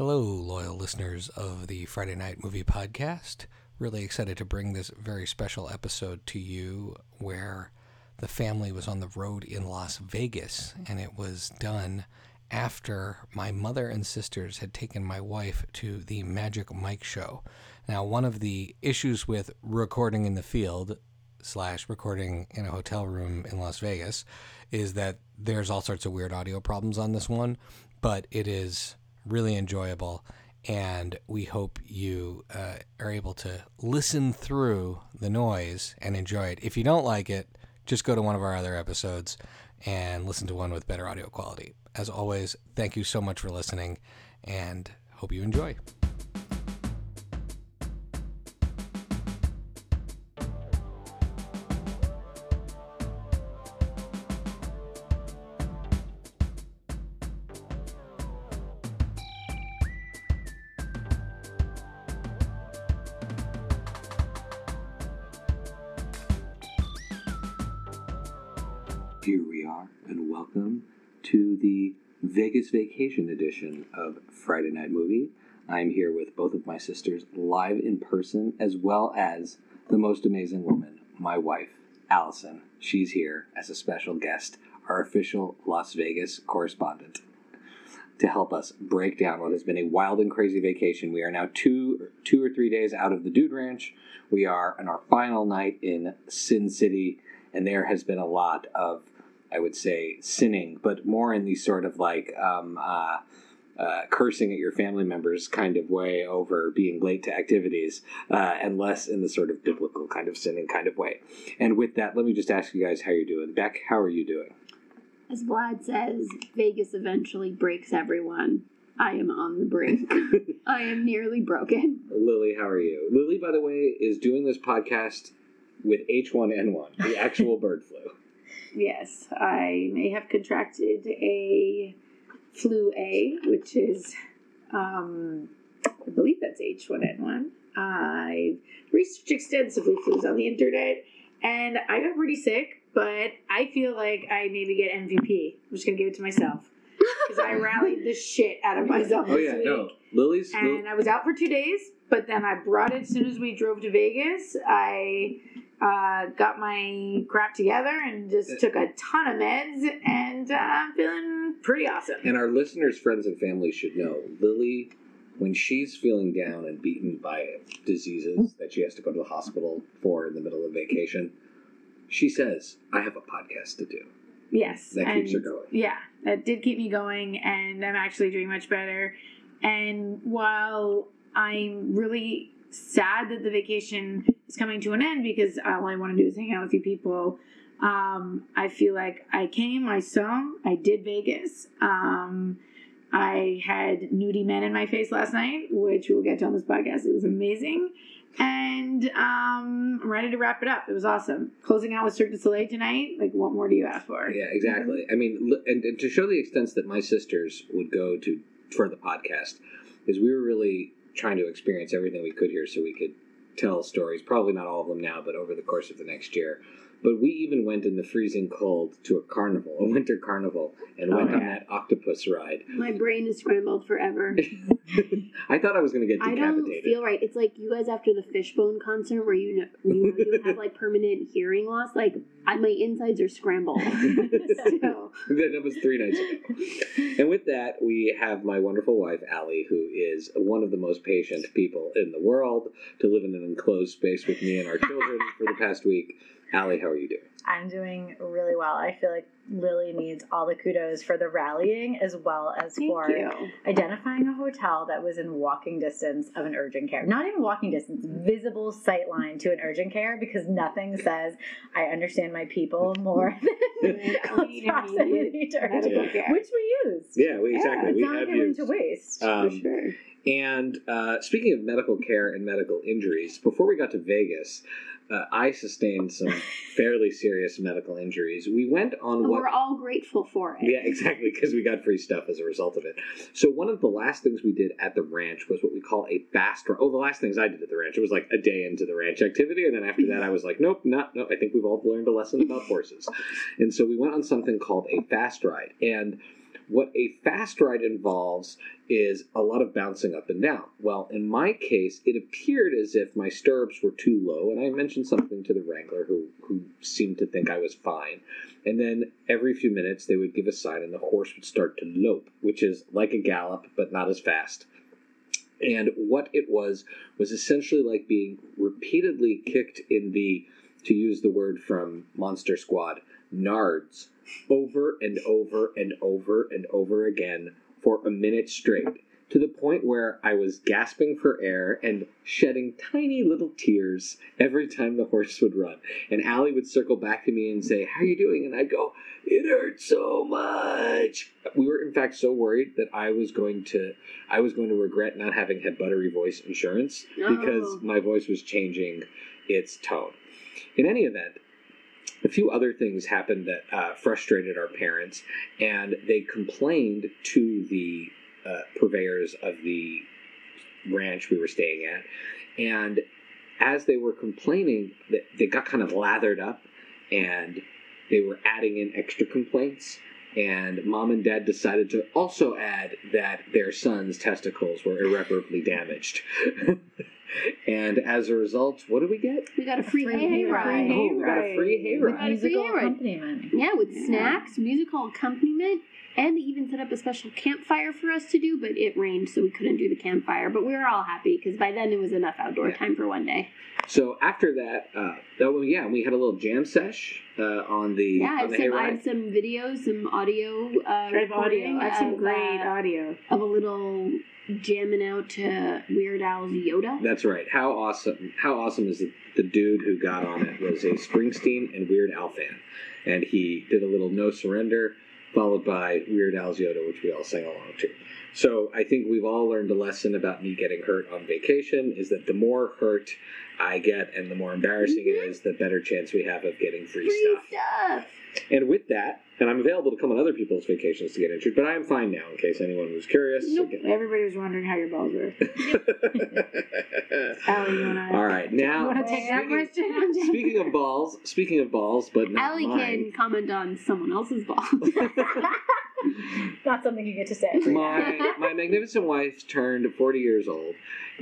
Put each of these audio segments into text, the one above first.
Hello, loyal listeners of the Friday Night Movie Podcast. Really excited to bring this very special episode to you where the family was on the road in Las Vegas and it was done after my mother and sisters had taken my wife to the Magic Mike show. Now, one of the issues with recording in the field slash recording in a hotel room in Las Vegas is that there's all sorts of weird audio problems on this one, but it is really enjoyable. And we hope you uh, are able to listen through the noise and enjoy it. If you don't like it, just go to one of our other episodes and listen to one with better audio quality. As always, thank you so much for listening and hope you enjoy. Here we are, and welcome to the Vegas Vacation edition of Friday Night Movie. I'm here with both of my sisters live in person, as well as the most amazing woman, my wife, Allison. She's here as a special guest, our official Las Vegas correspondent, to help us break down what has been a wild and crazy vacation. We are now two, two or three days out of the Dude Ranch. We are on our final night in Sin City, and there has been a lot of I would say sinning, but more in the sort of like um, uh, uh, cursing at your family members kind of way over being late to activities, uh, and less in the sort of biblical kind of sinning kind of way. And with that, let me just ask you guys how you're doing. Beck, how are you doing? As Vlad says, Vegas eventually breaks everyone. I am on the brink. I am nearly broken. Lily, how are you? Lily, by the way, is doing this podcast with H1N1, the actual bird flu. Yes, I may have contracted a flu A, which is, um, I believe that's H1N1. I researched extensively flus on the internet, and I got pretty sick, but I feel like I maybe get MVP. I'm just gonna give it to myself because I rallied the shit out of myself Oh yeah, week. no, Lily's. and I was out for two days, but then I brought it as soon as we drove to Vegas. I uh, got my crap together and just took a ton of meds, and uh, I'm feeling pretty awesome. And our listeners, friends, and family should know Lily, when she's feeling down and beaten by diseases that she has to go to the hospital for in the middle of vacation, she says, I have a podcast to do. yes, That keeps her going. Yeah, that did keep me going, and I'm actually doing much better. And while I'm really sad that the vacation is coming to an end because all I want to do is hang out with you people, um, I feel like I came, I saw, I did Vegas. Um, I had nudie men in my face last night, which we'll get to on this podcast. It was amazing. And um, I'm ready to wrap it up. It was awesome. Closing out with Cirque du Soleil tonight. Like, what more do you ask for? Yeah, exactly. I mean, and, and to show the extent that my sisters would go to for the podcast, is we were really trying to experience everything we could here so we could tell stories. Probably not all of them now, but over the course of the next year. But we even went in the freezing cold to a carnival, a winter carnival, and Oh, went on that octopus ride. My brain is scrambled forever. I thought I was going to get I don't decapitated. feel right. It's like you guys after the Fishbone concert where you know you, you have like permanent hearing loss. Like I, my insides are scrambled. so that was three nights ago. And with that, we have my wonderful wife, Allie, who is one of the most patient people in the world to live in an enclosed space with me and our children for the past week. Allie, how are you doing? I'm doing really well. I feel like Lily needs all the kudos for the rallying as well as Thank for you. identifying a hotel that was in walking distance of an urgent care. Not even walking distance, visible sight line to an urgent care because nothing says I understand my people more than close proximity to urgent medical care, care. which we used. Yeah, we exactly. it's we not have given to waste. Um, for sure. And uh, speaking of medical care and medical injuries, before we got to Vegas, uh, I sustained some fairly serious medical injuries. We went on what we're all grateful for it. Yeah, exactly, because we got free stuff as a result of it. So one of the last things we did at the ranch was what we call a fast run. Oh, the last things I did at the ranch, it was like a day into the ranch activity, and then after that, I was like, nope, not, no. I think we've all learned a lesson about horses, and so we went on something called a fast ride, and what a fast ride involves is a lot of bouncing up and down. Well, in my case, it appeared as if my stirrups were too low, and I mentioned something to the wrangler who, who seemed to think I was fine. And then every few minutes they would give a sign and the horse would start to lope, which is like a gallop, but not as fast. And what it was was essentially like being repeatedly kicked in the, to use the word from Monster Squad, nards, over and over and over and over again for a minute straight, to the point where I was gasping for air and shedding tiny little tears every time the horse would run. And Allie would circle back to me and say, How are you doing? And I'd go, It hurts so much. We were in fact so worried that I was going to I was going to regret not having had buttery voice insurance because Oh. my voice was changing its tone. In any event, a few other things happened that uh, frustrated our parents, and they complained to the uh, purveyors of the ranch we were staying at. And as they were complaining, they, they got kind of lathered up and they were adding in extra complaints. And mom and dad decided to also add that their son's testicles were irreparably damaged. and as a result, what did we get? We got a free, Free hay hayride. ride. Oh, we got a free hay With ride. Got free musical hayride. accompaniment. Yeah, with snacks, musical accompaniment, and they even set up a special campfire for us to do, but it rained, so we couldn't do the campfire. But we were all happy because by then it was enough outdoor Yeah. time for one day. So after that, uh, that well, yeah, we had a little jam sesh uh, on the Yeah, I on have the some, I have some videos, some audio, uh, I have audio. recording I have some of, great uh, audio. of a little jamming out to Weird Al's Yoda. That's right. How awesome! How awesome is it? The dude who got on it was a Springsteen and Weird Al fan, and he did a little "No Surrender," followed by Weird Al's Yoda, which we all sang along to. So I think we've all learned a lesson about me getting hurt on vacation: is that the more hurt I get and the more embarrassing it mhm. is, the better chance we have of getting free, Free stuff. stuff. And with that, and I'm available to come on other people's vacations to get injured, but I am fine now. In case anyone was curious. Nope. Again- Everybody was wondering how your balls were. Allie, you wanna? All right, You now want to take that question? Speaking of balls, speaking of balls, but not Allie mine. can comment on someone else's ball. Not something you get to say. my my magnificent wife turned 40 years old,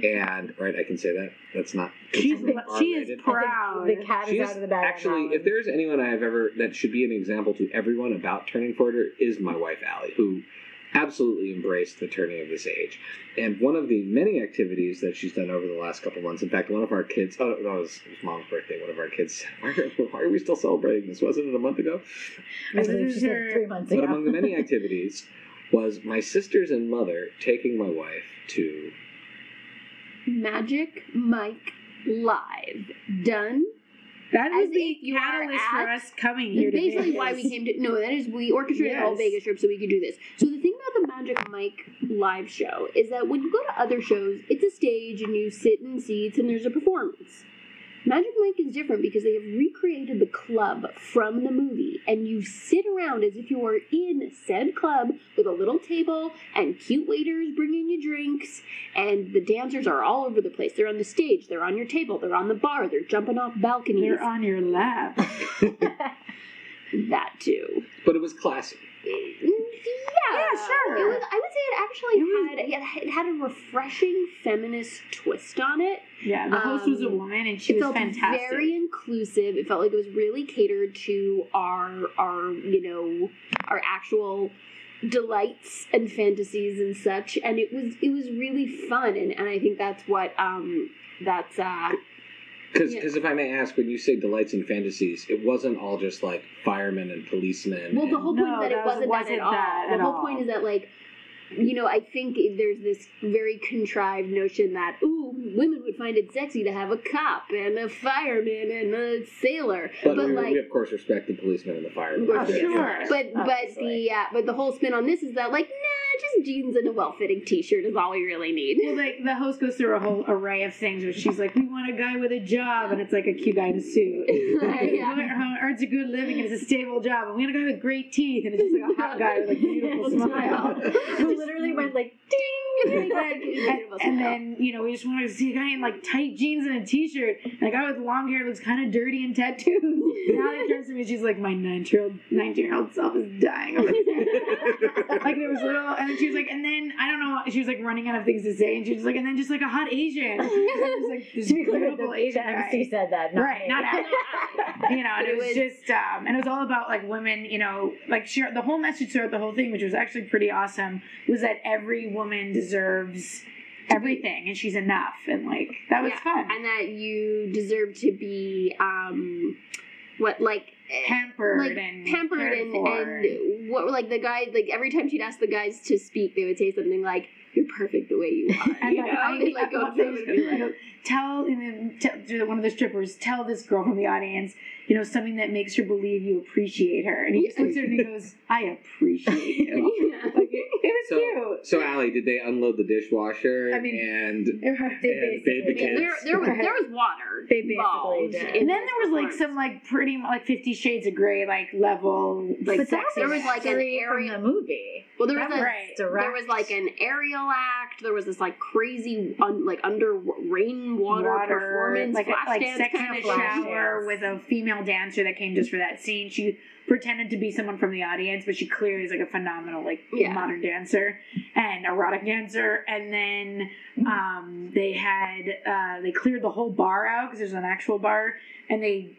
and right, I can say that. That's not. She's, that's she is proud. The cat is She's out of the bag. actually, if there's anyone I have ever that should be an example to everyone about turning 40, is my wife Allie, who absolutely embraced the turning of this age. And one of the many activities that she's done over the last couple months, in fact, one of our kids, oh, no, it was, it was mom's birthday, one of our kids said, why are, why are we still celebrating this? Wasn't it a month ago? I believe This she said three months ago. But among the many activities was my sisters and mother taking my wife to Magic Mike Live. Done. That was the if you are catalyst for us coming here. to Basically, why we came to no, that is we orchestrated the whole Vegas trip so we could do this. So the thing about the Magic Mike live show is that when you go to other shows, it's a stage and you sit in seats and there's a performance. Magic Mike is different because they have recreated the club from the movie, and you sit around as if you are in said club with a little table and cute waiters bringing you drinks, and the dancers are all over the place. They're on the stage, they're on your table, they're on the bar, they're jumping off balconies. They're on your lap. that too. But it was classy. Yeah, Yeah, sure. It was, I would say it actually had it had a refreshing feminist twist on it. Yeah, the host was a Um, woman, and she it was felt fantastic. very inclusive. It felt like it was really catered to our our you know our actual delights and fantasies and such and it was it was really fun and, and I think that's what um that's uh Because, Yeah. if I may ask, when you say delights and fantasies, it wasn't all just like firemen and policemen. Well, the whole point No, is that, that it wasn't, wasn't that at all. that the whole all. point is that, like, you know, I think there's this very contrived notion that, ooh, women would find it sexy to have a cop and a fireman and a sailor. but, But, we, like, we of course respect the policemen and the firemen. Oh, Yeah. sure. but but Obviously. the uh, but the whole spin on this is that like nah, just jeans and a well fitting t shirt is all we really need. Well, like the host goes through a whole array of things where she's like, "We want a guy with a job," and it's like a cute guy in a suit. Yeah. Who earns a good living and is a stable job. And we want a guy with great teeth, and it's just like a hot guy with a beautiful smile. Who literally went like ding. and, and then you know we just want to see a guy in like tight jeans and a t-shirt, and a guy with long hair looks kind of dirty and tattooed. And Allie turns to me, she's like, my nine-year-old, nineteen-year-old self is dying over there. like there was little, and then she was like, and then I don't know, she was like running out of things to say, and she was like, and then just like a hot Asian, was like this To be clear, beautiful the, Asian the guy. Said that, not right, me. not you know, and it it was, was- just, um, and it was all about like women, you know, like she, the whole message throughout the whole thing, which was actually pretty awesome, was that every woman deserves everything and she's enough, and like that was Yeah, fun. and that you deserve to be um what like pampered like and pampered and, and what like the guys like every time she'd ask the guys to speak they would say something like you're perfect the way you are. And you like, know? I, like go I- up to them and be you like, tell, you know, tell one of the strippers, tell this girl from the audience, you know, something that makes her believe you appreciate her. And he just looks at her and he goes, I appreciate you. yeah. like, it, it was So, cute. so Allie, did they unload the dishwasher I mean- and They And bathe the kids. there, there was there was water They basically involved did. And then there was like some like pretty like Fifty Shades of Grey like level like But sexy. there was, like, an straight from the movie. well there was a, right. there was like an aerial act there was this like crazy un, like under rainwater water performance like flash like dance sex in kind the of flash shower with a female dancer that came just for that scene. She pretended to be someone from the audience, but she clearly is like a phenomenal like Yeah. modern dancer and erotic dancer. And then um, they had uh, they cleared the whole bar out because there's an actual bar, and they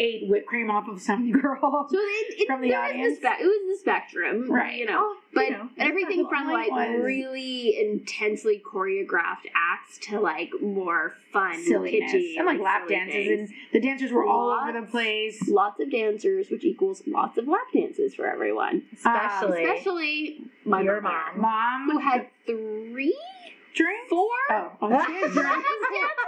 ate whipped cream off of some girl. So it, it, From the there was audience? spe- it was the spectrum, Right. You know, but you know, everything from like was- really intensely choreographed acts to like more fun, silliness pitchy, and like lap dances, things. and the dancers were all over the place. lots of dancers, which equals lots of lap dances for everyone, especially especially my your mother, mom. Mom who had three, drinks. four. Oh, oh, she had drinks.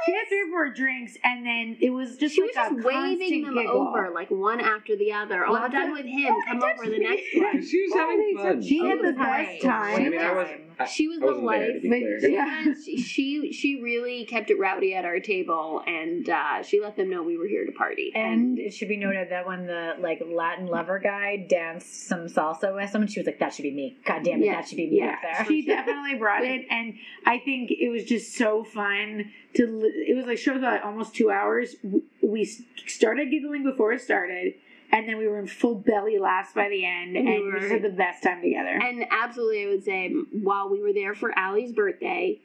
She had three or four drinks, and then it was just She like was a just waving them giggle. over like one after the other. Oh, I'm Lots done with him. Oh, Come over the next one. she was having oh, fun? She had Oh, the best great. time. I mean, I was. I, She was I the wasn't there, to life. be But- clear. yeah. she, she she really kept it rowdy at our table, and uh, she let them know we were here to party. And it should be noted that when the like Latin lover guy danced some salsa with someone, she was like, "That should be me. God damn it, Yeah. that should be me Yeah, up there." she definitely brought it, and I think it was just so fun to. It was like shows about almost two hours. We started giggling before it started, and then we were in full belly laughs by the end, We and we were. just had the best time together. and absolutely, I would say while we were there for Allie's birthday.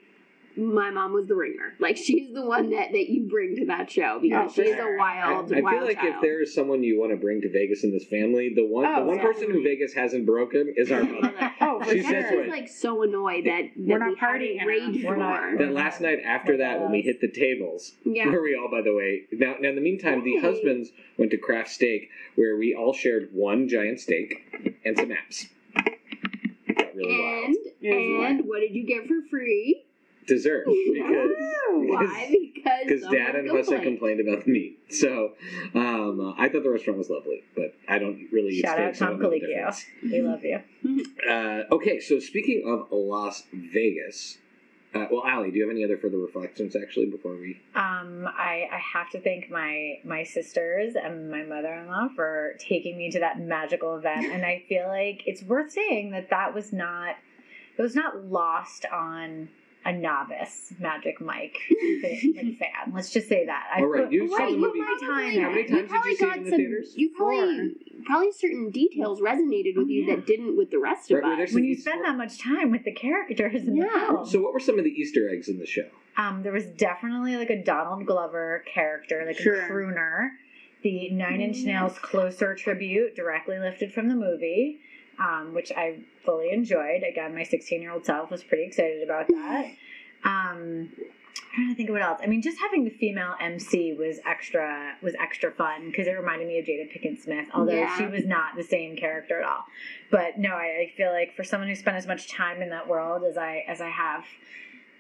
My mom was the ringer. Like she's the one that, that you bring to that show oh, because Oh, she's sure. a wild, I, I wild feel like child. if there's someone you want to bring to Vegas in this family, the one Oh, the one yeah. person who Vegas hasn't broken is our mother. Oh, for She She's said sure. just like so annoyed that, that We're not we had partying a rage enough. We're not- for. that last night after that, when we hit the tables, Yeah. where we all, by the way, now, now in the meantime, the Right. husbands went to Craft Steak, where we all shared one giant steak and some apps. Got really wild. And It was and what did you get for free? Dessert because Why? Because because Dad and Wessa complained. complained about the meat. So um, uh, I thought the restaurant was lovely, but I don't really eat Shout steak, out so I Tom don't know the Colicchio. difference. We love you. Uh, okay, so speaking of Las Vegas, uh, well, Allie, do you have any other further reflections actually before we? Um, I, I have to thank my my sisters and my mother in law for taking me to that magical event, and I feel like it's worth saying that that was not it was not lost on a novice Magic Mike fan. Let's just say that. I All right, you saw right, the put movie. my time. How many in. times did probably you see it got in the some- theaters? You probably probably certain details resonated with you yeah. that didn't with the rest Right, of were us. there When you Easter- spend that much time with the characters in Yeah. the film, So, what were some of the Easter eggs in the show? Um, there was definitely like a Donald Glover character, like Sure. a crooner. The Nine Inch Mm. Nails closer tribute, directly lifted from the movie, um, which I fully enjoyed. Again, my 16 year old self was pretty excited about that. Um, I'm trying to think of what else. I mean, just having the female MC was extra was extra fun because it reminded me of Jada Pinkett Smith, although Yeah. she was not the same character at all. But no, I, I feel like for someone who spent as much time in that world as I as I have,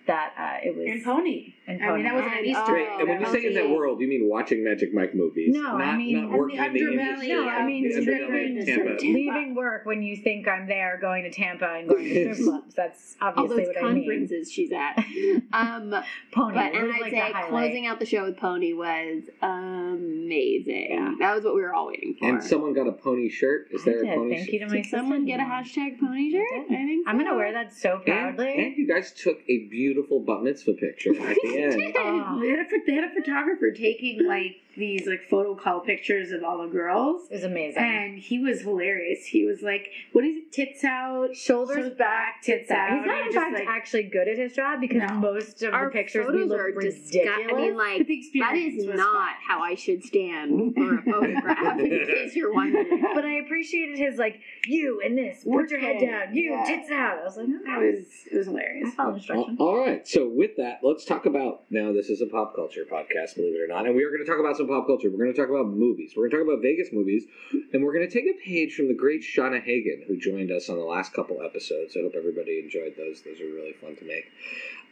that uh, it was and Pony. and I mean, that wasn't an Easter egg. and when you say in that world, you mean watching Magic Mike movies? No, I not, mean- not working in the underbelly industry. No, I mean, the stripping underbelly of Tampa. leaving work when you think I'm there, going to Tampa and going to strip clubs. That's all obviously those what I mean. conferences she's at. Um, Pony, but and I'd like say closing out the show with Pony was amazing. Yeah. That was what we were all waiting for. And someone got a pony shirt. Is I there did. a pony Thank shirt? you to my Did someone get a hashtag Pony shirt? I did. I think I'm gonna wear that so proudly. and you guys took a beautiful beautiful bat mitzvah picture at the end. Oh. They had, a, they had a photographer taking like these like photo call pictures of all the girls, It was amazing. and he was hilarious. He was like, "What is it? Tits out, Shoulders back, tits out. He's not, in fact, like- actually good at his job because No. most of Our the pictures we photos look are ridiculous. disgusting. I mean, like But the that experience is was not fun. how I should stand for a photograph. in case you're wondering. but I appreciated his like you and this. Put your head down. You yeah. tits out. I was like, It okay. was it was hilarious. I followed All- instructions. all right. So with that, let's talk about now. This is a pop culture podcast, believe it or not, and we are going to talk about some pop culture. We're going to talk about movies. We're going to talk about Vegas movies, and we're going to take a page from the great Shauna Hagen, who joined us on the last couple episodes. I hope everybody enjoyed those. Those are really fun to make.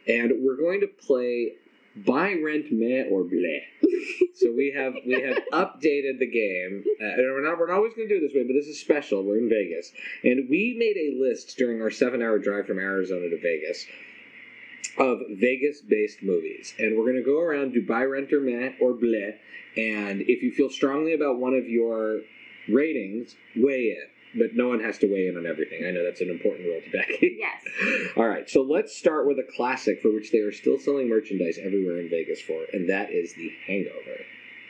And we're going to play buy, rent, meh, or bleh. so we have we have updated the game, uh, and we're not we're not always going to do it this way, but this is special. We're in Vegas, and we made a list during our seven-hour drive from Arizona to Vegas of Vegas-based movies, and we're going to go around do buy, rent, or meh, or bleh. And if you feel strongly about one of your ratings, weigh in. But no one has to weigh in on everything. I know that's an important rule to Becky. Yes. All right, so let's start with a classic for which they are still selling merchandise everywhere in Vegas for, and that is The Hangover.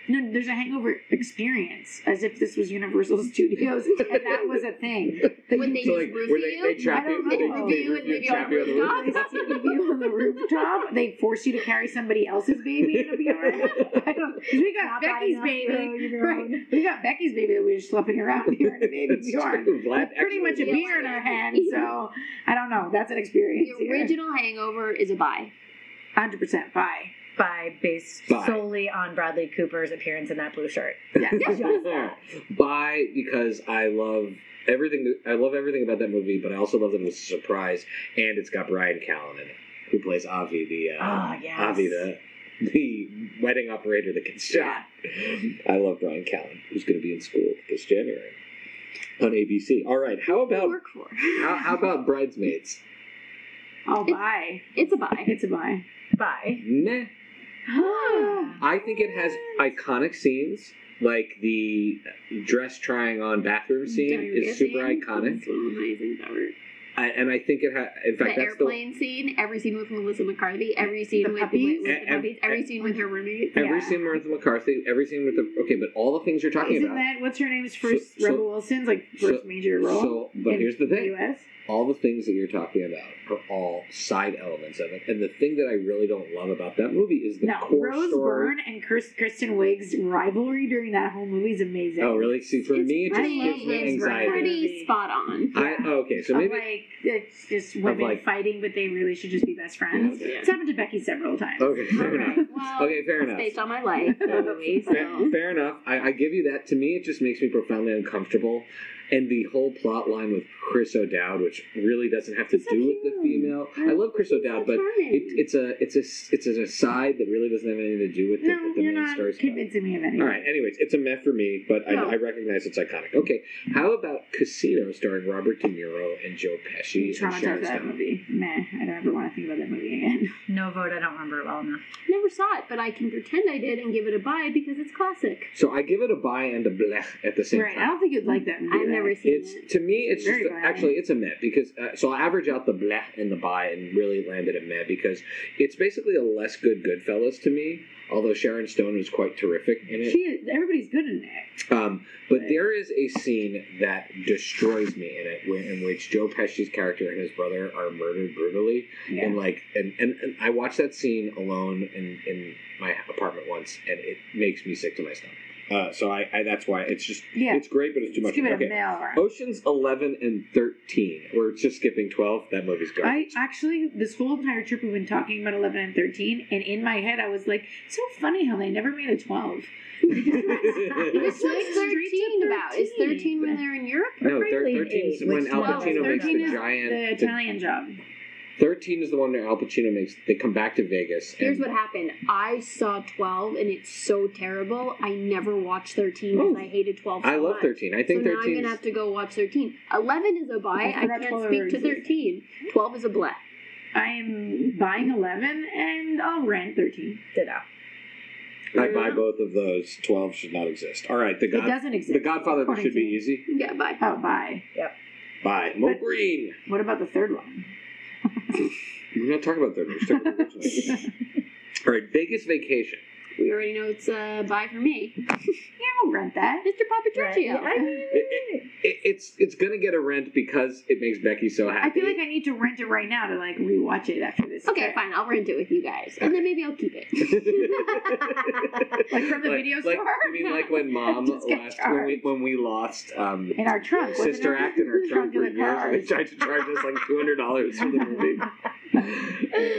No, there's a hangover experience, as if this was Universal Studios and that was a thing. When they So, just like, roof they- you, they trap I don't you- know. they- They they review and you, trap on you on the rooftop. roof. They sit you on the rooftop. They force you to carry somebody else's baby in a beer. I don't. 'cause We got Not Becky's baby. though. Right. We got Becky's baby that we were schlepping around here in a baby It's Bjorn. true. Vlad With pretty much a beer in our hand, so I don't know. That's an experience. the original Hangover is a buy. hundred percent buy. By based Bye. solely on Bradley Cooper's appearance in that blue shirt. Yes. Buy because I love everything. I love everything about that movie, but I also love that it was a surprise, and it's got Bryan Callen in it, who plays Avi, the uh, Oh, yes. Avi, the the wedding operator that gets shot. I love Bryan Callen, who's going to be in school this January on ABC. All right, how about work for? how, how about Bridesmaids? I'll It's- buy. It's a buy. It's a buy. Bye. Meh. I think it has iconic scenes. Like the dress trying on bathroom scene is super iconic, It's one of my amazing ever. I, and I think it has. In fact, the that's the airplane scene, every scene with Melissa McCarthy, every scene The with, puppies? with, with the E- puppies, every scene with her roommate. every Yeah. scene with Martha McCarthy, every scene with the okay, but all the things you're talking about Isn't that what's her name's first So- so- Rebel Wilson's like so- first major role? So, but in here's the thing: U.S. all the things that you're talking about are all side elements of it, and the thing that I really don't love about that movie is the No, core Rose story. Byrne and Kristen Wiig's rivalry during that whole movie is amazing. Oh, really? See, for It's me, it just gives me it's anxiety. Pretty spot on. I, oh, okay, so Of, maybe like it's just women like- fighting, but they really should just be best friends. Yeah. It's happened to Becky several times. okay, fair enough. Well, Okay, fair enough. based on my life, the movie. Fair, fair enough. I, I give you that. To me, it just makes me profoundly uncomfortable. And the whole plot line with Chris O'Dowd, which really doesn't have to so do with the female. I love Chris O'Dowd, but it, it's a it's a it's an aside that really doesn't have anything to do with the, No, with the you're main not story. stuff. convincing me of anything. All right. Anyways, it's a meh for me, but No. I, I recognize it's iconic. Okay, how about Casino starring Robert De Niro and Joe Pesci and Traumatized Sharon that movie. Meh. I don't ever want to think about that movie again. No vote. I don't remember it well enough. Never saw it, but I can pretend I did and give it a buy because it's classic. So I give it a buy and a bleh at the same time. right. I don't think you'd like that movie. Never seen It's it. to me, it's Very just actually it's a meh because uh, so I average out the bleh and the buy and really landed at meh because it's basically a less good Goodfellas to me. Although Sharon Stone was quite terrific in it, She is, everybody's good in it. um, but Right. there is a scene that destroys me in it, where, in which Joe Pesci's character and his brother are murdered brutally, Yeah. and like, and, and, and I watched that scene alone in in my apartment once, and it makes me sick to my stomach. Uh, so I, I that's why it's just Yeah. it's great, but it's too Let's much. give it okay. a mail. Right? Oceans 11 and 13. We're just skipping 12. That movie's I actually, this whole entire trip, we've been talking about 11 and 13, and in my head, I was like, so funny how they never made a 12. What's Straight to 13 about? Is 13 when they're in Europe? no, thir- Frankly, 13 is when which Al twelve Pacino makes the giant. the the- Italian job. 13 is the one that Al Pacino makes. They come back to Vegas. Here's what happened. I saw 12 and it's so terrible. I never watched 13 because Oh. I hated 12 so I love much. 13. I think so now I'm 13 gonna have to go watch 13. 11 is a buy. I I, forgot can't 12 speak to exists. 13. 12 is a bleh. I am buying 11, and I'll rent 13. Ditto. I buy both of those. 12 should not exist. All right, the It God, doesn't exist. the Godfather according should be to- easy. Yeah, bye. Oh, buy. Yep. Buy Mo But- Green. What about the third one? We're not talking about third. We're talking about original. All right, Vegas Vacation. We already know it's a buy for me. Yeah, I'll rent that. Mr. Right. Papagiorgio. I It, it, it's it's gonna get a rent because it makes Becky so happy. I feel like I need to rent it right now to like rewatch it after this. Okay, trip. fine. I'll rent it with you guys, and then maybe I'll keep it. Like from the video like, store? You mean like when mom Just get when we when we lost um, In our trunk. Sister it? Act in our trunk for years? car. They tried to charge us like two hundred dollars for the movie.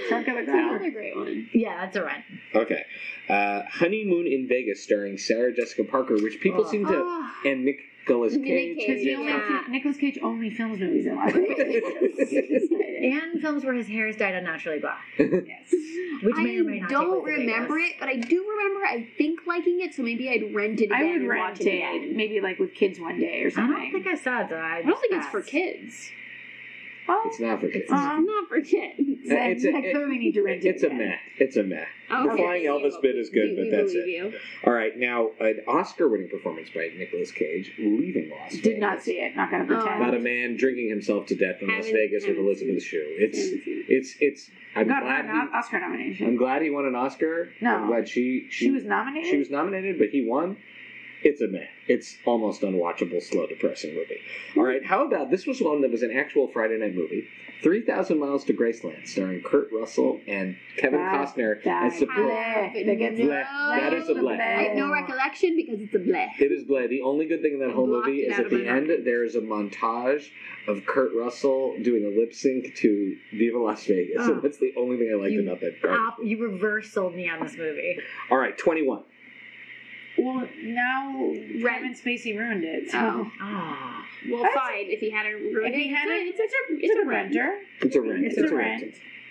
trunk of the That's another great one. yeah, that's a rent. Okay, uh, Honeymoon in Vegas, starring Sarah Jessica Parker, which people Oh. seem to Oh, and Nicolas Nick Cage. because he Cage, only yeah. Nicolas Cage only films movies in Las Vegas. And films where his hair is dyed unnaturally black, yes. which I may or may not don't remember Vegas. it, but I do remember. I think liking it, so maybe I'd rent it again I would and rent watch it it, again. maybe like with kids one day or something. I don't think I saw it though. I, I don't think it's for kids. Well, It's not for kids. It's Uh-huh. not for kids. then It's a- I clearly need to rent it. It's a again. meh. It's a meh. Okay. The Flying Elvis bit is good, We- but we that's it. You. All right, now an Oscar-winning performance by Nicolas Cage, leaving Las Vegas. Did not see it. Not gonna pretend. Oh. About a man drinking himself to death in Las Vegas with haven't Elizabeth Shue. It's Haven't seen it. it's it's. I'm Got glad. an He, Oscar nomination. I'm glad he won an Oscar. No. I'm glad she she she was nominated. she was nominated, but he won. It's a meh. It's almost unwatchable, slow, depressing movie. All right, how about this was one that was an actual Friday night movie, Three Thousand Miles to Graceland, starring Kurt Russell and Kevin That- Costner that- as the Bleh. That gets- That is a bleh. I have no recollection because it's a bleh. It is Blade. The only good thing in that I whole movie is at the end mind. there is a montage of Kurt Russell doing a lip sync to Viva Las Vegas. So Oh. that's the only thing I liked You about that. part. Op- you reverse sold me on this movie. All right, twenty one. Well, now Kevin Rent. Spacey ruined it. So. Oh. Oh. Well, That's- fine. If he had a ruined If he it, had a, it's it's a, it's a renter. It's a rent. It's, a rent.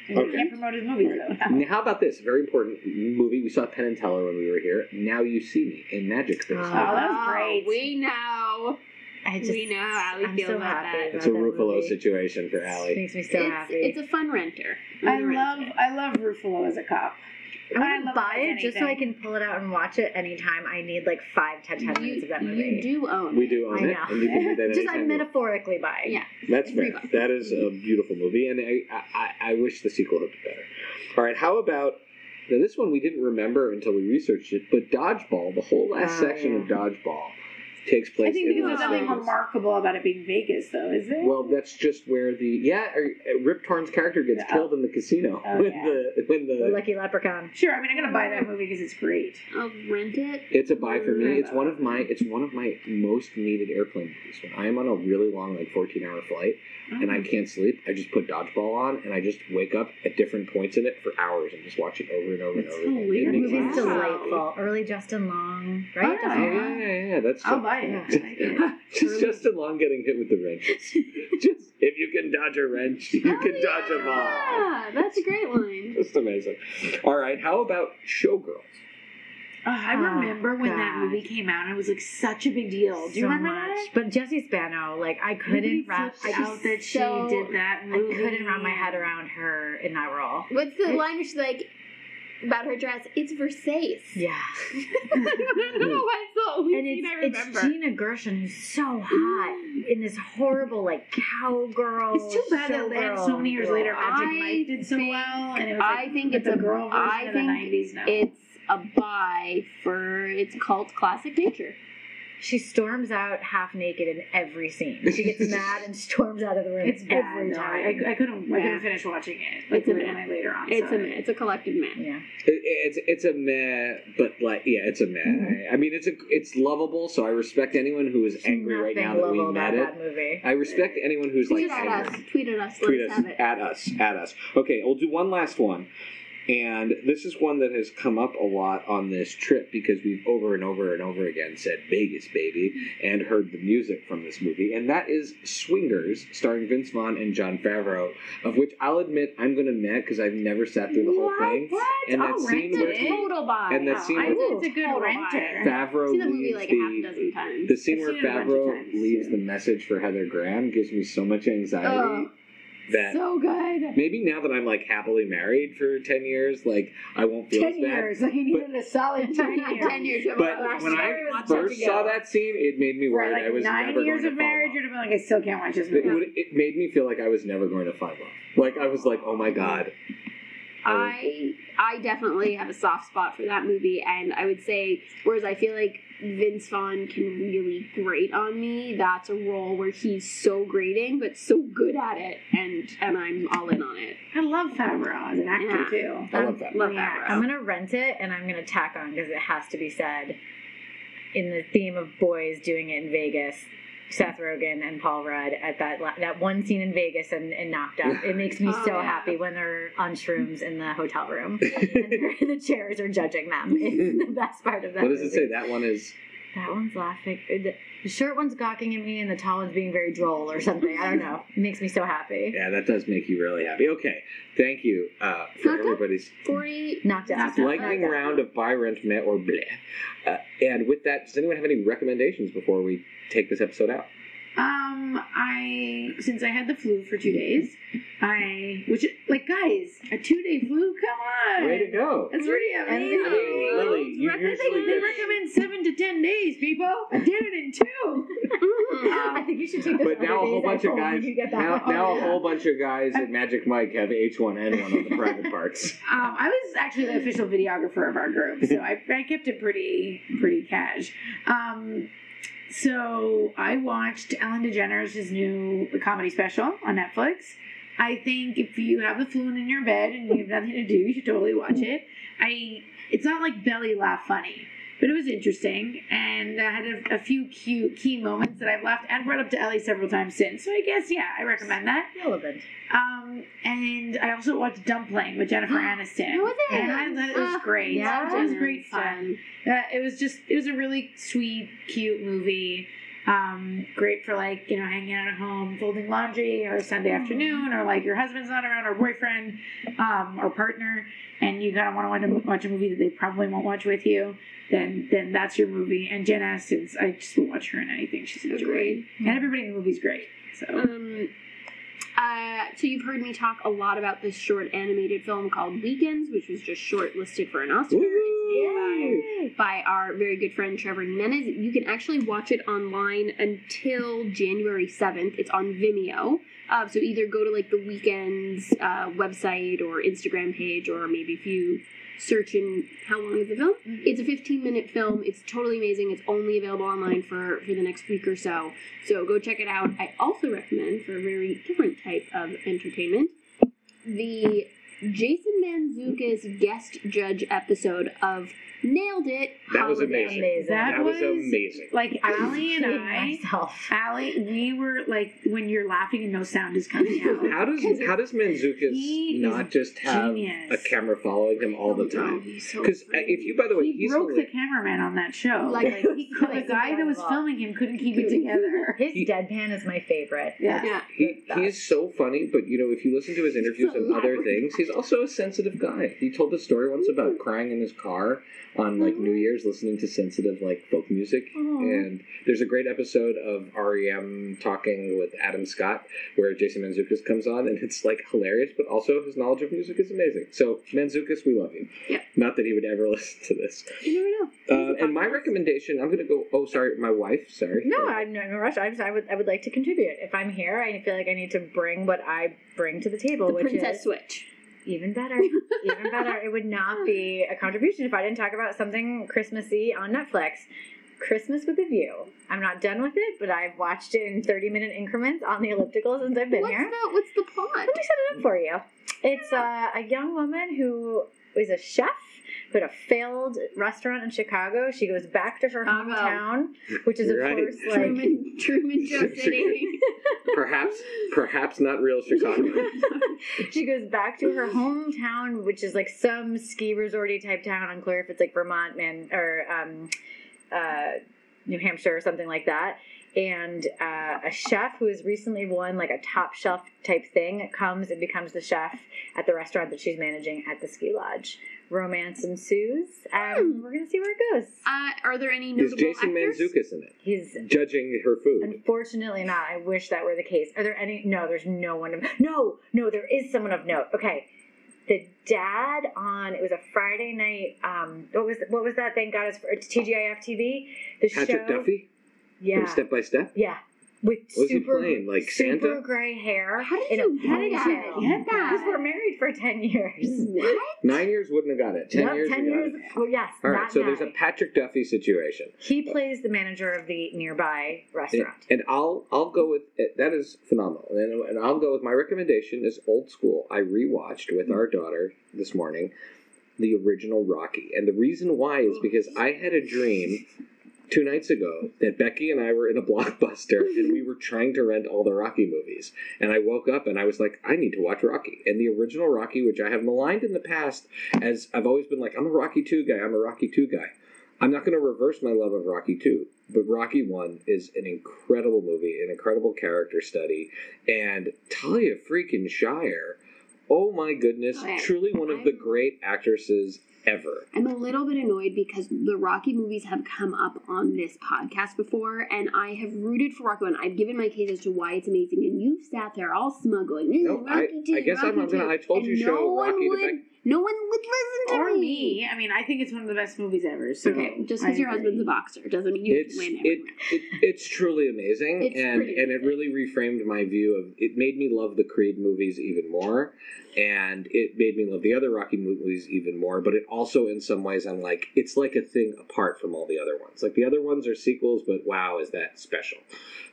And Okay. Can't promote his movies though. Now, how about this very important movie? We saw Penn and Teller when we were here. Now you see me in Magic Space. Oh. Oh, that was Oh, great. We know. I just, We know how Allie I'm feels so about happy that. it's a about that Ruffalo movie. situation for Allie. Makes me so it's, happy. it's a fun renter. I I'm love rent. I love Ruffalo as a cop. I'm gonna love buy it it just so I can pull it out and watch it anytime I need like five to ten minutes of that movie. you do own. We do own I it, know. and you can do that just anytime. I'm you metaphorically buying. Yeah. That's fair. Reebok. That is a beautiful movie, and I, I, I wish the sequel had been better. All right, how about now? This one we didn't remember until we researched it, but Dodgeball, the whole last Oh, section yeah. of Dodgeball, takes place. I think in because there's nothing Vegas. remarkable about it being Vegas though, is there? Well, that's just where the yeah, uh, Rip Torn's character gets Yeah. killed in the casino Oh, when yeah. the when The the Lucky Leprechaun. sure, I mean I'm gonna buy that movie because it's great. I'll rent it. It's a buy for me. Mm. It's one of my it's one of my most needed airplane movies. When I am on a really long, like fourteen hour flight, and I can't sleep, I just put dodgeball on and I just wake up at different points in it for hours and just watch it over and over It's and over. again. hilarious. It movie's. Wow. delightful. Early Justin Long, Oh, right? yeah. Oh, Justin yeah, Long? yeah, yeah. That's I'll just, buy it. Yeah. I like it. just Justin Long getting hit with the wrenches. just if you can dodge a wrench, you Oh, can dodge a ball. Yeah, that's a great line. Just amazing. All right, how about Showgirls? Oh, I Oh, remember when that movie came out and it was like such a big deal. Do you so remember much. that? But Jessie Spano, like I couldn't wrap. I out just that she did that I couldn't wrap my head around her in that role. What's the line where she's like about her dress? It's Versace. Yeah. I don't know why it's the only and scene it's, I remember. it's Gina Gershon who's so hot mm. in this horrible like cowgirl. It's too bad that then so many years later. Magic I Mike did so think- well, and it was I like think with it's the a- girl version I of the think '90s now. It's a buy for its cult classic nature. She storms out half naked in every scene. She gets mad and storms out of the room It's bad. every though. time. I, I couldn't. I Yeah. couldn't finish watching it. Like It's a when meh. I later on. It's saw a it. it's a collective man. yeah. It, it's it's a meh, but like yeah, it's a meh. Mm-hmm. I mean, it's a it's lovable, so I respect anyone who is angry right now that we met about it. that movie. I respect anyone who's like Tweet at us. angry. Tweet at us. Tweet Let's us have it. at us at us. Okay, we'll do one last one. And this is one that has come up a lot on this trip because we've over and over and over again said Vegas, baby, and heard the music from this movie. And that is Swingers, starring Vince Vaughn and Jon Favreau, of which I'll admit I'm going to met because I've never sat through the whole What? thing. What? And that I'll scene rent where Total buy. And that scene I where- think it's a good Total renter. Favreau I've seen that leaves movie like the, a dozen times. the scene I've where seen it a bunch of Favreau leaves too. the message for Heather Graham gives me so much anxiety Oh, that so good. maybe now that I'm like happily married for ten years, like I won't feel as Ten bad. years. Like you needed a solid ten years. Ten years. But Last when I first saw that scene, it made me For worried like I was nine never years going of to marriage, you'd have been like I still can't watch this It, movie. would- it made me feel like I was never going to find love. Like I was like, oh my god. I oh, I definitely have a soft spot for that movie, and I would say, whereas I feel like Vince Vaughn can really grate on me, that's a role where he's so grating but so good at it, and and I'm all in on it. I love Favreau as an actor Yeah. too. I love that. Love yeah, Favreau. I'm gonna rent it and I'm gonna tack on because it has to be said in the theme of boys doing it in Vegas. Seth Rogen and Paul Rudd at that la- that one scene in Vegas and, and knocked up. It makes me Oh, so yeah. happy when they're on shrooms in the hotel room and the chairs are judging them. It's the best part of that. What does it say? That one is. That one's laughing. The, the short one's gawking at me and the tall one's being very droll or something. I don't know. It makes me so happy. Yeah, that does make you really happy. Okay, thank you uh, for Knocked everybody's Forty. Knocked out. Knocked out. lightning Knocked Up. round of buy, rent, met, or bleh. Uh, and with that, does anyone have any recommendations before we take this episode out? Um, I since I had the flu for two days, I which like guys, a two day flu, come on, Way to go! That's pretty amazing. I mean, Lily, you They- usually they recommend seven to ten days, people. I did it in two. I think you should take this But now a whole bunch of guys, when you get back. now, now Oh, a whole bunch of guys at Magic Mike have H1N1 on the private parts. Um, I was actually the official videographer of our group, so I, I kept it pretty pretty cash. Um, so I watched Ellen DeGeneres' new comedy special on Netflix. I think if you have the flu in your bed and you have nothing to do, you should totally watch it. I it's not like belly laugh funny, but it was interesting and I had a, a few cute key moments that I've laughed and brought up to Ellie several times since. So I guess yeah, I recommend that. relevant. Um, and I also watched Dumplin' with Jennifer Aniston. Was it? And I thought it was Uh, great. yeah. it was great fun. Uh, it was just, it was a really sweet, cute movie. Um, great for like you know hanging out at home, folding laundry, or Sunday afternoon, or like your husband's not around, or boyfriend, um, or partner, and you kind of want to watch a movie that they probably won't watch with you. Then, then that's your movie. And Jen Aniston's, I just watch her in anything. She's a joy, and everybody in the movie's great. So. Um, uh, so you've heard me talk a lot about this short animated film called Weekends, which was just shortlisted for an Oscar. It's made by, by our very good friend Trevor Jimenez. You can actually watch it online until January seventh. It's on Vimeo. Uh, so either go to like the Weekends uh, website or Instagram page, or maybe if you search in how long is the film? Mm-hmm. It's a 15 minute film. It's totally amazing. It's only available online for for the next week or so. So go check it out. I also recommend for a very different type of entertainment the Jason Mantzoukas guest judge episode of Nailed It. That was amazing. Amazing. That That was was amazing. Like Allie and Kidding I, myself. Allie, we were like when you're laughing and no sound is coming out. How does how does Mantzoukas not just have genius. a camera following him all the Oh, time? he's so Because uh, if you, by the way, he he's broke only- the cameraman on that show. Like- Like, he, the guy that was filming him couldn't keep it together. His He- deadpan is my favorite. Yeah. yeah. He, he's so funny, but you know, if you listen to his interviews so and other things, he's also a sensitive guy. He told a story once about crying in his car on like New Year's, listening to sensitive like folk music. And there's a great episode of REM talking with Adam Scott where Jason Mantzoukas comes on, and it's like hilarious, but also his knowledge of music is amazing. So Mantzoukas, we love you. Yeah. Not that he would ever listen to this. You never know. Uh, and my recommendation, I'm going to go. Oh, sorry, my wife. Sorry. No, I'm not in a rush. I just I would I would like to contribute. If I'm here, I feel like I need to bring what I bring to the table, The which Princess is Switch. Even better. even better. It would not be a contribution if I didn't talk about something Christmassy on Netflix. Christmas with a View. I'm not done with it, but I've watched it in 30 minute increments on the elliptical since I've been What's here. the What's the plot? Let me set it up for you. It's uh, a young woman who is a chef who had a failed restaurant in Chicago. She goes back to her Chicago. hometown, which is of Right. course like Truman Truman Joe City. Perhaps, perhaps not real Chicago. she goes back to her hometown, which is like some ski resorty type town. Unclear if it's like Vermont, man, or um, uh, New Hampshire or something like that. And uh, a chef who has recently won like a top shelf type thing comes and becomes the chef at the restaurant that she's managing at the ski lodge. Romance ensues, and we're gonna see where it goes. Uh, are there any Is notable Jason actors? Mantzoukas in it? He's Judging her food. Unfortunately, not. I wish that were the case. Are there any? No, there's no one. Of, no, no, there is someone of note. Okay, the dad on it was a Friday night. Um, what was what was that? Thank God it's for it's TGIF TV. The Patrick show. Duffy Yeah, from Step by Step. yeah. With Was he super playing, like super Santa? gray hair How did in you a get that? Get that? Because we're married for ten years. What? Nine years wouldn't have got it. Ten Yep, years. ten years. Well, yes. All right. that So there's a. Patrick Duffy situation. He plays the manager of the nearby And, restaurant. and I'll I'll go with that is phenomenal, and, and I'll go with my recommendation is old school. I rewatched with our daughter this morning the original Rocky, and the reason why is because I had a dream two nights ago that Becky and I were in a blockbuster and we were trying to rent all the Rocky movies, and I woke up and I was like, I need to watch Rocky, and the original Rocky, which I have maligned in the past as I've always been like, I'm a Rocky two guy, I'm a Rocky two guy. I'm not going to reverse my love of Rocky 2, but Rocky 1 is an incredible movie, an incredible character study, and Talia freaking Shire, oh my goodness, oh, Okay. truly one of the great actresses ever. I'm a little bit annoyed because the Rocky movies have come up on this podcast before, and I have rooted for Rocky One. I've given my case as to why it's amazing, and you've sat there all smug going, "Mm, No, I- Rocky two, I guess I'm- Rocky I'm gonna- I told you show no Rocky to would, Beck- No one would listen to Or me. me. I mean, I think it's one of the best movies ever. So Okay, just because your husband's a boxer doesn't mean you It's win it, it it's truly amazing, It's and pretty and it really reframed my view of. It made me love the Creed movies even more, and it made me love the other Rocky movies even more. But it also, in some ways, I'm like, it's like a thing apart from all the other ones. Like the other ones are sequels, but wow, is that special?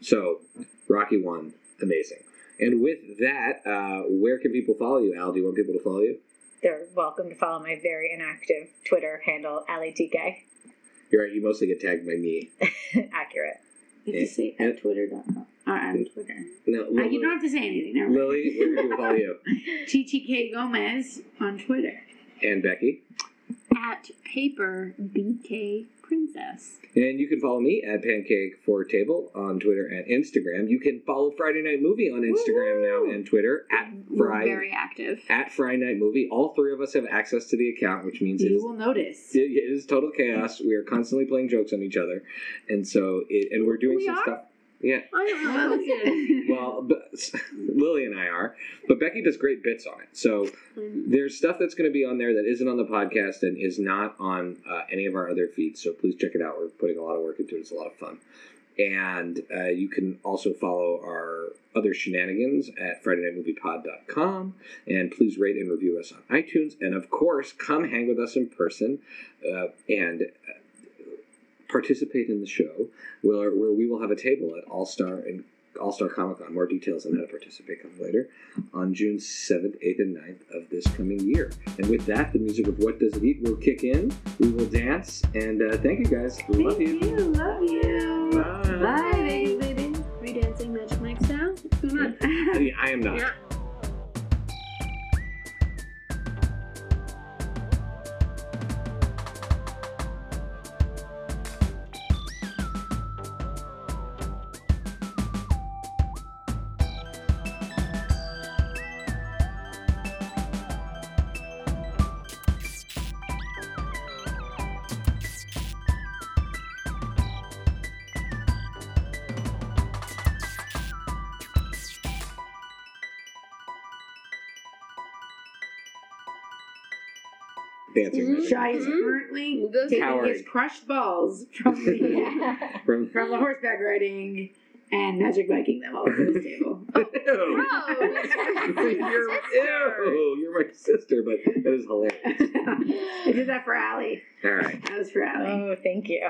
So, Rocky One, amazing. And with that, uh, where can people follow you, Al? Do you want people to follow you? They're welcome to follow my very inactive Twitter handle, AliTK. You're right. You mostly get tagged by me. Accurate. You have to say at twitter.com. Uh, on Twitter. No, Uh, you don't have to say anything. Never. Lily, where can people follow you? TTK Gomez on Twitter. And Becky. At paper BK Princess. And you can follow me at Pancake for Table on Twitter and Instagram. You can follow Friday Night Movie on Instagram now and Twitter at Friday very active. at Friday Night Movie. All three of us have access to the account, which means it You is, will notice. it is total chaos. We are constantly playing jokes on each other, and so it, and we're doing We some are? stuff. Yeah, I don't know. Well, well, but, Lily and I are, but Becky does great bits on it. So Um, there's stuff that's going to be on there that isn't on the podcast and is not on uh, any of our other feeds. So please check it out. We're putting a lot of work into it. It's a lot of fun. And uh, you can also follow our other shenanigans at FridayNightMoviePod.com. And please rate and review us on iTunes. And of course, come hang with us in person uh, and participate in the show where, where we will have a table at All Star and All Star Comic Con. More details on how to participate come later on June 7th, 8th, and 9th of this coming year. And with that, the music of What Does It Eat will kick in. We will dance. And uh, thank you guys. We love you. you. Love you. Bye. Bye, Vegas baby. Are you dancing Magic Mike style? What's going on? I am not. Yeah. Dancing. Magic. Shy is Mhm. currently Those- taking Cowering. his crushed balls from the From, from the horseback riding and magic biking them all over this table. Ew. Gross. you're, ew, you're my sister, but that is hilarious. I did that for Allie. All right. That was for Allie. Oh, thank you.